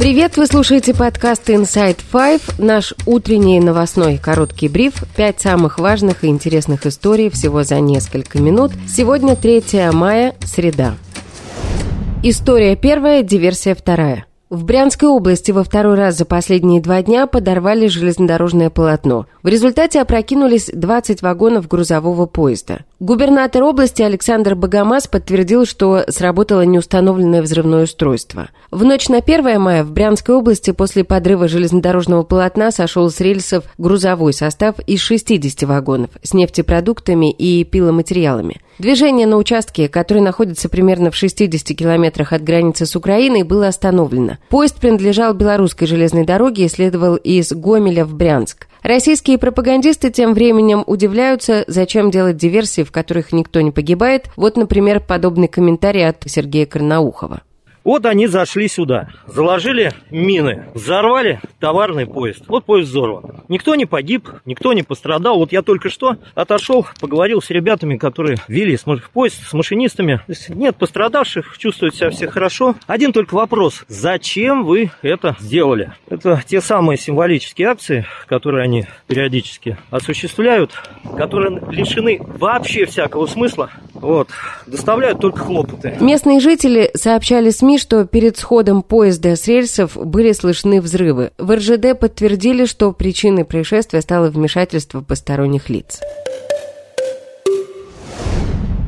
Привет, вы слушаете подкаст Inside Five, наш утренний новостной короткий бриф. Пять самых важных и интересных историй всего за несколько минут. Сегодня 3 мая, среда. История первая, диверсия вторая. В Брянской области во второй раз за последние два дня подорвали железнодорожное полотно. В результате опрокинулись 20 вагонов грузового поезда. Губернатор области Александр Богомаз подтвердил, что сработало неустановленное взрывное устройство. В ночь на 1 мая в Брянской области после подрыва железнодорожного полотна сошел с рельсов грузовой состав из 60 вагонов с нефтепродуктами и пиломатериалами. Движение на участке, который находится примерно в 60 километрах от границы с Украиной, было остановлено. Поезд принадлежал белорусской железной дороге и следовал из Гомеля в Брянск. Российские пропагандисты тем временем удивляются, зачем делать диверсии, в которых никто не погибает. Вот, например, подобный комментарий от Сергея Карнаухова. Вот они зашли сюда, заложили мины, взорвали товарный поезд. Вот поезд взорван. Никто не погиб, никто не пострадал. Вот я только что отошел, поговорил с ребятами, которые вели поезд, с машинистами. Нет пострадавших, чувствуют себя все хорошо. Один только вопрос. Зачем вы это сделали? Это те самые символические акции, которые они периодически осуществляют, которые лишены вообще всякого смысла. Вот. Доставляют только хлопоты. Местные жители сообщали СМИ, что перед сходом поезда с рельсов были слышны взрывы. В РЖД подтвердили, что причиной происшествия стало вмешательство посторонних лиц.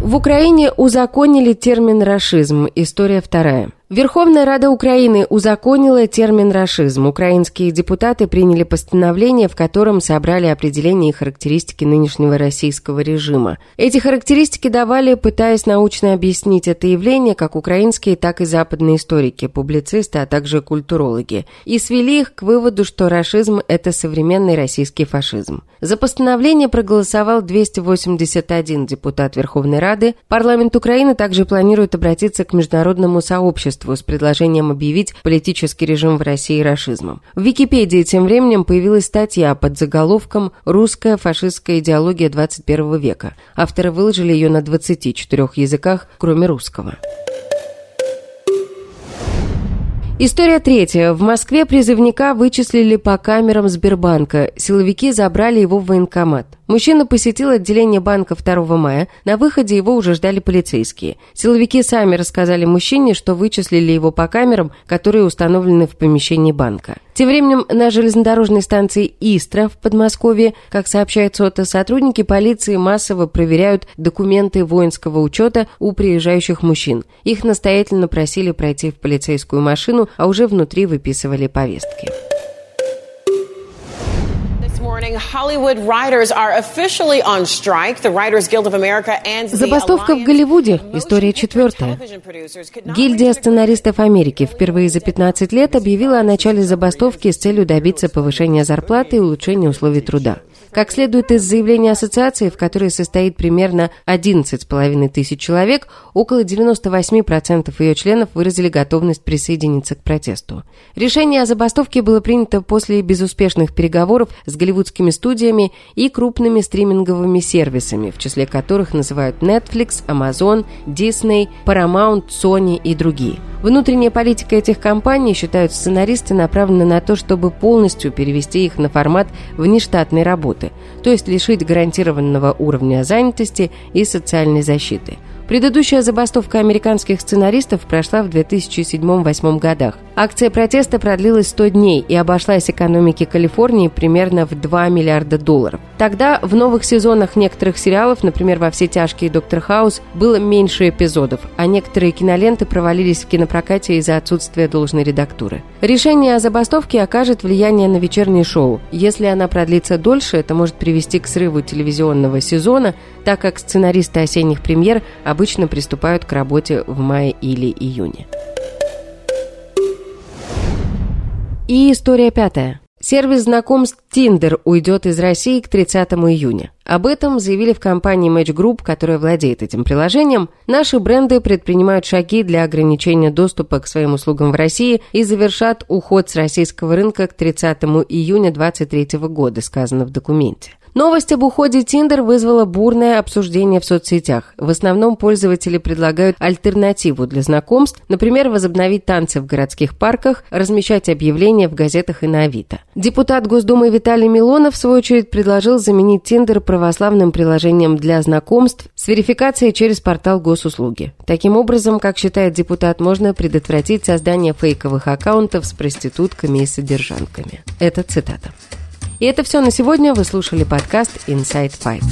В Украине узаконили термин «рашизм». История вторая. Верховная Рада Украины узаконила термин «рашизм». Украинские депутаты приняли постановление, в котором собрали определение и характеристики нынешнего российского режима. Эти характеристики давали, пытаясь научно объяснить это явление, как украинские, так и западные историки, публицисты, а также культурологи, и свели их к выводу, что рашизм – это современный российский фашизм. За постановление проголосовал 281 депутат Верховной Рады. Парламент Украины также планирует обратиться к международному сообществу правительству с предложением объявить политический режим в России расизмом. В Википедии тем временем появилась статья под заголовком «Русская фашистская идеология 21 века». Авторы выложили ее на 24 языках, кроме русского. История третья. В Москве призывника вычислили по камерам Сбербанка. Силовики забрали его в военкомат. Мужчина посетил отделение банка 2 мая. На выходе его уже ждали полицейские. Силовики сами рассказали мужчине, что вычислили его по камерам, которые установлены в помещении банка. Тем временем на железнодорожной станции Истра в Подмосковье, как сообщает СОТа, сотрудники полиции массово проверяют документы воинского учета у приезжающих мужчин. Их настоятельно просили пройти в полицейскую машину, а уже внутри выписывали повестки. Забастовка в Голливуде. История четвертая. Гильдия сценаристов Америки впервые за 15 лет объявила о начале забастовки с целью добиться повышения зарплаты и улучшения условий труда. Как следует из заявления ассоциации, в которой состоит примерно 11,5 тысяч человек, около 98% ее членов выразили готовность присоединиться к протесту. Решение о забастовке было принято после безуспешных переговоров с голливудскими студиями и крупными стриминговыми сервисами, в числе которых называют Netflix, Amazon, Disney, Paramount, Sony и другие. Внутренняя политика этих компаний, считают сценаристы, направлена на то, чтобы полностью перевести их на формат внештатной работы работы, то есть лишить гарантированного уровня занятости и социальной защиты – Предыдущая забастовка американских сценаристов прошла в 2007-2008 годах. Акция протеста продлилась 100 дней и обошлась экономике Калифорнии примерно в 2 миллиарда долларов. Тогда в новых сезонах некоторых сериалов, например, «Во все тяжкие» «Доктор Хаус», было меньше эпизодов, а некоторые киноленты провалились в кинопрокате из-за отсутствия должной редактуры. Решение о забастовке окажет влияние на вечернее шоу. Если она продлится дольше, это может привести к срыву телевизионного сезона, так как сценаристы осенних премьер обычно обычно приступают к работе в мае или июне. И история пятая. Сервис знакомств Tinder уйдет из России к 30 июня. Об этом заявили в компании Match Group, которая владеет этим приложением. Наши бренды предпринимают шаги для ограничения доступа к своим услугам в России и завершат уход с российского рынка к 30 июня 2023 года, сказано в документе. Новость об уходе Тиндер вызвала бурное обсуждение в соцсетях. В основном пользователи предлагают альтернативу для знакомств, например, возобновить танцы в городских парках, размещать объявления в газетах и на Авито. Депутат Госдумы Виталий Милонов, в свою очередь, предложил заменить Тиндер православным приложением для знакомств с верификацией через портал госуслуги. Таким образом, как считает депутат, можно предотвратить создание фейковых аккаунтов с проститутками и содержанками. Это цитата. И это все на сегодня. Вы слушали подкаст Inside Five.